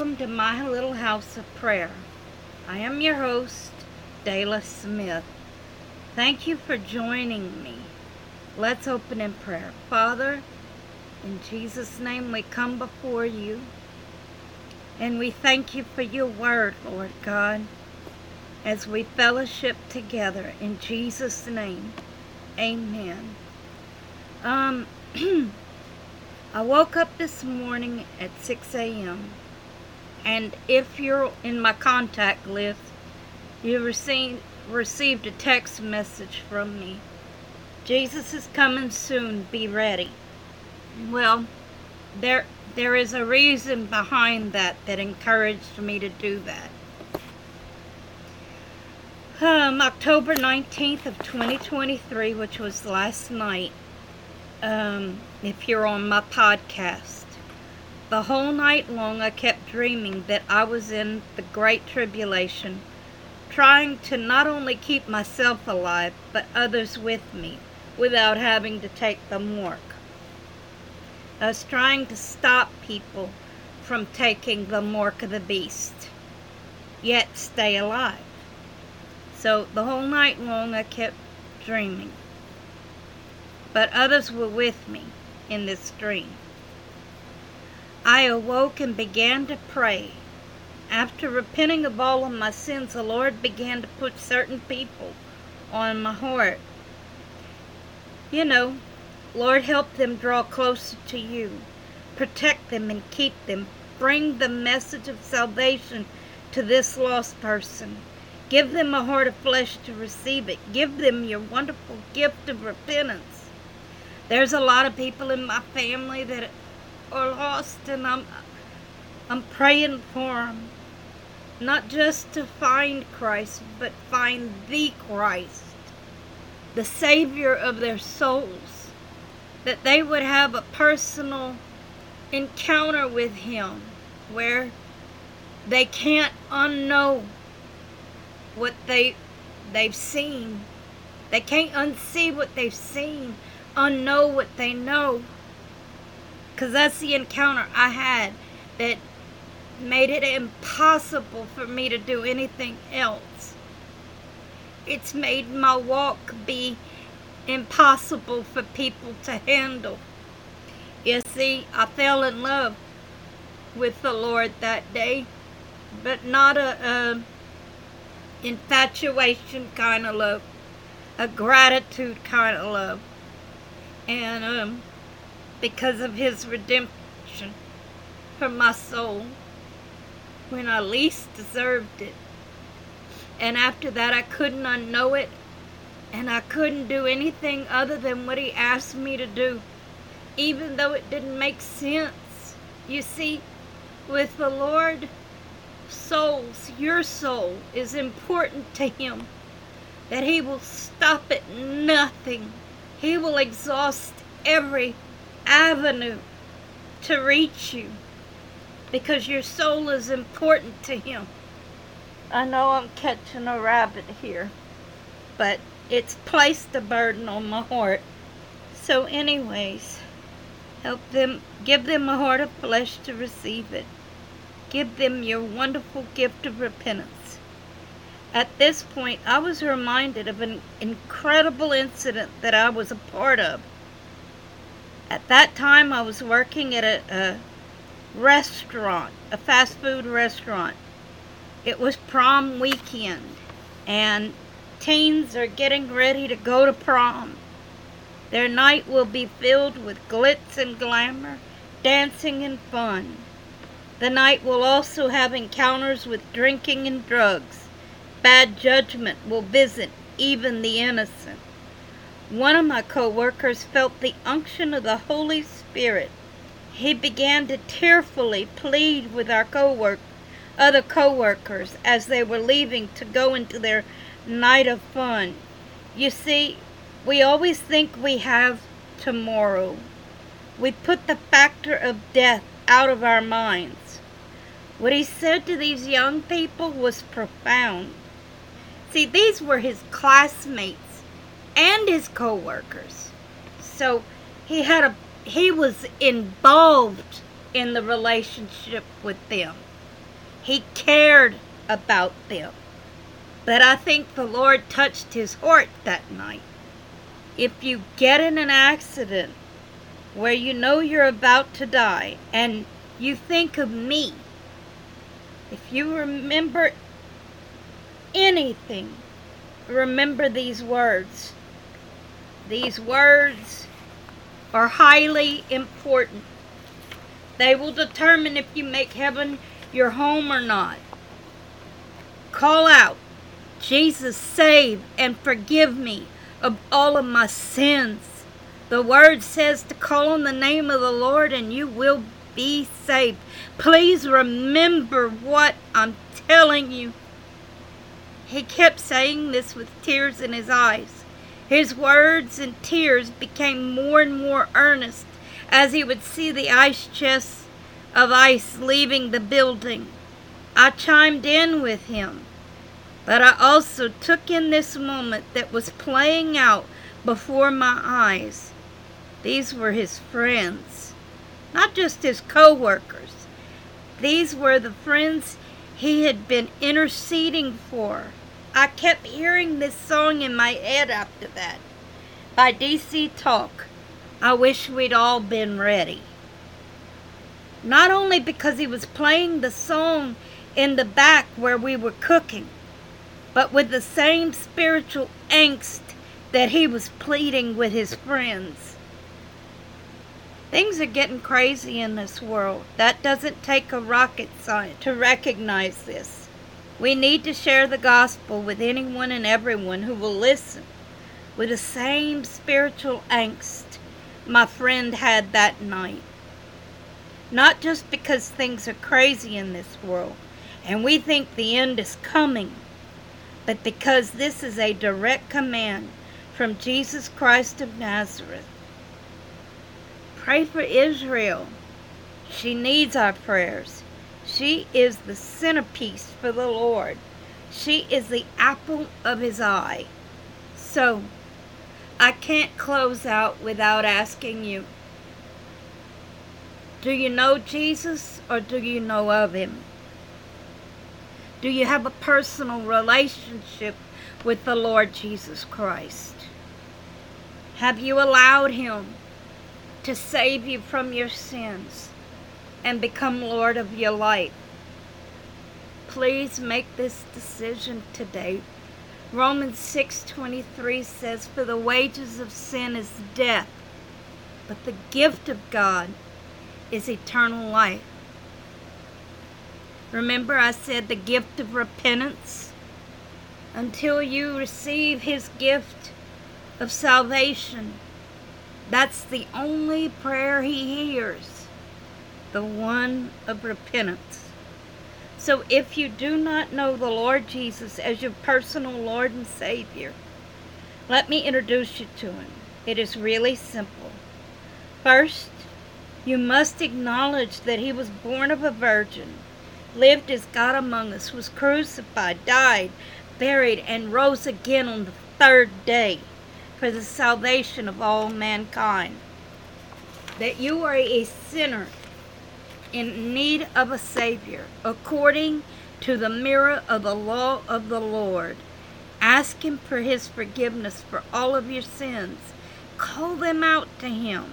welcome to my little house of prayer. I am your host, Dayla Smith. Thank you for joining me. Let's open in prayer. Father, in Jesus' name we come before you, and we thank you for your word, Lord God, as we fellowship together. In Jesus' name, amen. Um, I woke up this morning at 6 a.m. And if you're in my contact list, you received received a text message from me. Jesus is coming soon. Be ready. Well, there there is a reason behind that that encouraged me to do that. Um, October 19th of 2023, which was last night, um, if you're on my podcast. The whole night long, I kept dreaming that I was in the Great Tribulation, trying to not only keep myself alive, but others with me, without having to take the mark. I was trying to stop people from taking the mark of the beast, yet stay alive. So the whole night long, I kept dreaming but others were with me in this dream. I awoke and began to pray. After repenting of all of my sins, the Lord began to put certain people on my heart. You know, Lord, help them draw closer to you. Protect them and keep them. Bring the message of salvation to this lost person. Give them a heart of flesh to receive it. Give them your wonderful gift of repentance. There's a lot of people in my family that are lost, and I'm I'm praying for them, not just to find Christ, but find the Christ, the Savior of their souls, that they would have a personal encounter with Him, where they can't unknow what they they've seen. They can't unsee what they've seen unknow what they know. Because that's the encounter I had that made it impossible for me to do anything else. It's made my walk be impossible for people to handle. You see, I fell in love with the Lord that day, but not a, a infatuation kind of love, a gratitude kind of love. And um, because of his redemption for my soul, when I least deserved it. And after that, I couldn't unknow it, and I couldn't do anything other than what he asked me to do, even though it didn't make sense. You see, with the Lord, souls, your soul, is important to him, that he will stop at nothing. He will exhaust every avenue to reach you because your soul is important to him. I know I'm catching a rabbit here, but it's placed a burden on my heart. So, anyways, help them, give them a heart of flesh to receive it. Give them your wonderful gift of repentance. At this point, I was reminded of an incredible incident that I was a part of. At that time, I was working at a, a restaurant, a fast food restaurant. It was prom weekend, and teens are getting ready to go to prom. Their night will be filled with glitz and glamour, dancing and fun. The night will also have encounters with drinking and drugs. Bad judgment will visit even the innocent. One of my co-workers felt the unction of the Holy Spirit he began to tearfully plead with our co-work, other co-workers as they were leaving to go into their night of fun. You see, we always think we have tomorrow. We put the factor of death out of our minds. What he said to these young people was profound. See, these were his classmates and his co-workers. So he had a he was involved in the relationship with them. He cared about them. But I think the Lord touched his heart that night. If you get in an accident where you know you're about to die and you think of me, if you remember anything, remember these words. These words are highly important. They will determine if you make heaven your home or not. Call out, Jesus, save and forgive me of all of my sins. The word says to call on the name of the Lord and you will be saved. Please remember what I'm telling you. He kept saying this with tears in his eyes. His words and tears became more and more earnest as he would see the ice chests of ice leaving the building. I chimed in with him, but I also took in this moment that was playing out before my eyes. These were his friends, not just his co workers. These were the friends he had been interceding for I kept hearing this song in my head after that by DC Talk. I wish we'd all been ready. Not only because he was playing the song in the back where we were cooking, but with the same spiritual angst that he was pleading with his friends. Things are getting crazy in this world. That doesn't take a rocket scientist to recognize this. We need to share the gospel with anyone and everyone who will listen with the same spiritual angst my friend had that night. Not just because things are crazy in this world and we think the end is coming, but because this is a direct command from Jesus Christ of Nazareth. Pray for Israel. She needs our prayers. She is the centerpiece for the Lord. She is the apple of his eye. So, I can't close out without asking you Do you know Jesus or do you know of him? Do you have a personal relationship with the Lord Jesus Christ? Have you allowed him to save you from your sins? And become Lord of your life. please make this decision today. Romans 6:23 says for the wages of sin is death, but the gift of God is eternal life. Remember I said the gift of repentance until you receive his gift of salvation. That's the only prayer he hears, the one of repentance. So if you do not know the Lord Jesus as your personal Lord and Savior, let me introduce you to him. It is really simple. First, you must acknowledge that he was born of a virgin, lived as God among us, was crucified, died, buried, and rose again on the third day for the salvation of all mankind. That you are a sinner in need of a Savior, according to the mirror of the law of the Lord. Ask Him for His forgiveness for all of your sins. Call them out to Him.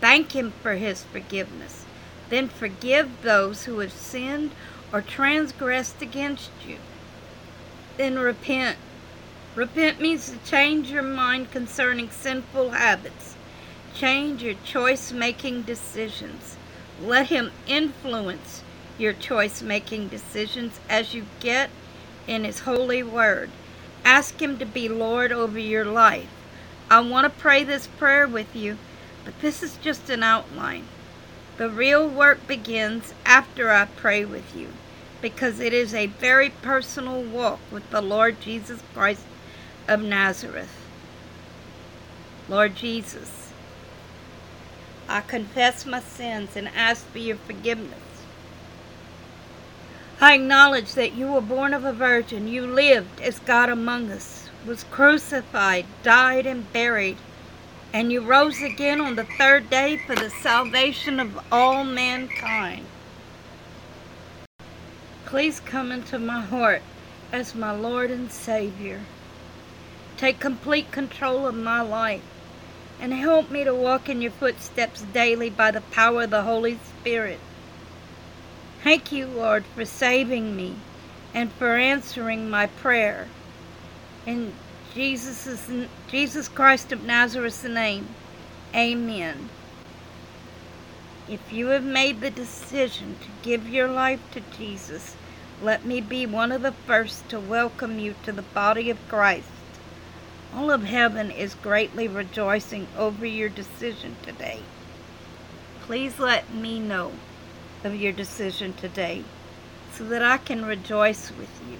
Thank Him for His forgiveness. Then forgive those who have sinned or transgressed against you. Then repent. Repent means to change your mind concerning sinful habits. Change your choice making decisions. Let Him influence your choice making decisions as you get in His holy word. Ask Him to be Lord over your life. I want to pray this prayer with you, but this is just an outline. The real work begins after I pray with you because it is a very personal walk with the Lord Jesus Christ of Nazareth. Lord Jesus, I confess my sins and ask for your forgiveness. I acknowledge that you were born of a virgin. You lived as God among us, was crucified, died, and buried, and you rose again on the third day for the salvation of all mankind. Please come into my heart as my Lord and Savior. Take complete control of my life and help me to walk in your footsteps daily by the power of the Holy Spirit. Thank you, Lord, for saving me and for answering my prayer. In Jesus' Jesus Christ of Nazareth's name, amen. If you have made the decision to give your life to Jesus, let me be one of the first to welcome you to the body of Christ. All of heaven is greatly rejoicing over your decision today. Please let me know of your decision today so that I can rejoice with you.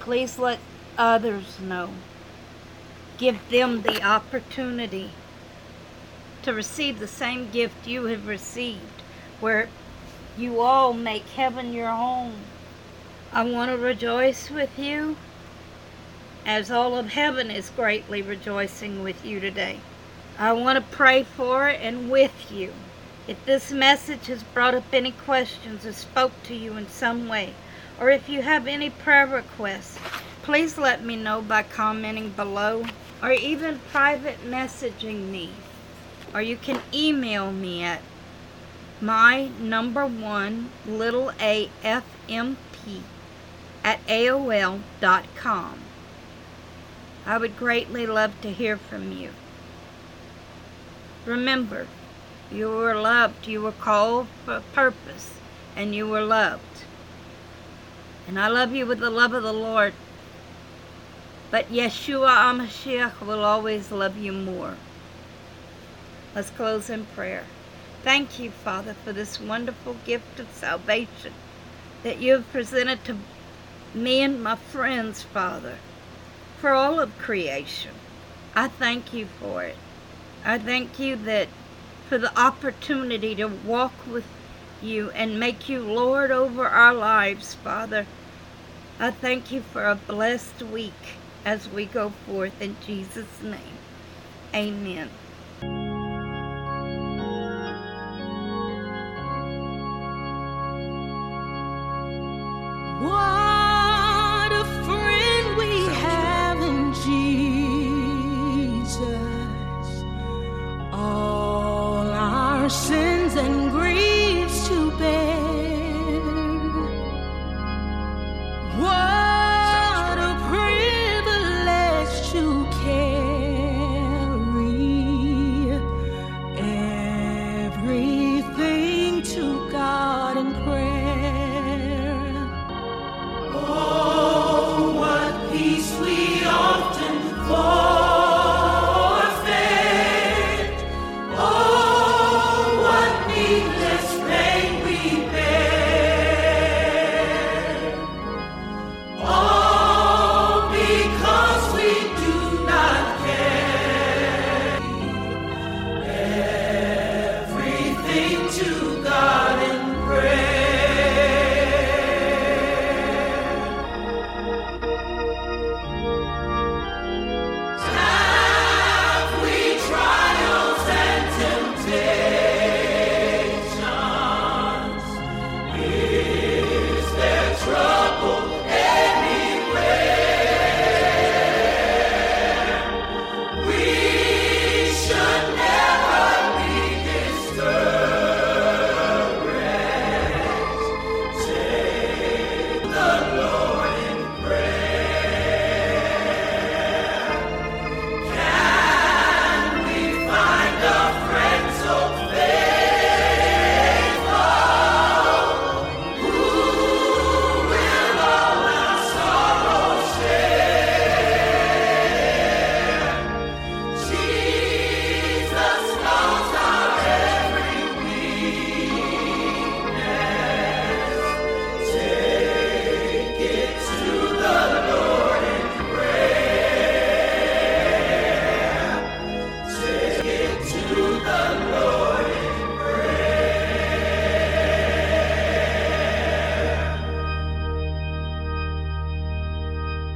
Please let others know. Give them the opportunity to receive the same gift you have received, where you all make heaven your home. I want to rejoice with you as all of heaven is greatly rejoicing with you today. I want to pray for and with you. If this message has brought up any questions or spoke to you in some way, or if you have any prayer requests, please let me know by commenting below or even private messaging me. Or you can email me at my number one little afmp at aol.com. I would greatly love to hear from you. Remember, you were loved, you were called for a purpose, and you were loved. And I love you with the love of the Lord. But Yeshua HaMashiach will always love you more. Let's close in prayer. Thank you, Father, for this wonderful gift of salvation that you have presented to me and my friends, Father for all of creation. I thank you for it. I thank you that for the opportunity to walk with you and make you Lord over our lives, Father. I thank you for a blessed week as we go forth in Jesus' name. Amen. our sins and grief.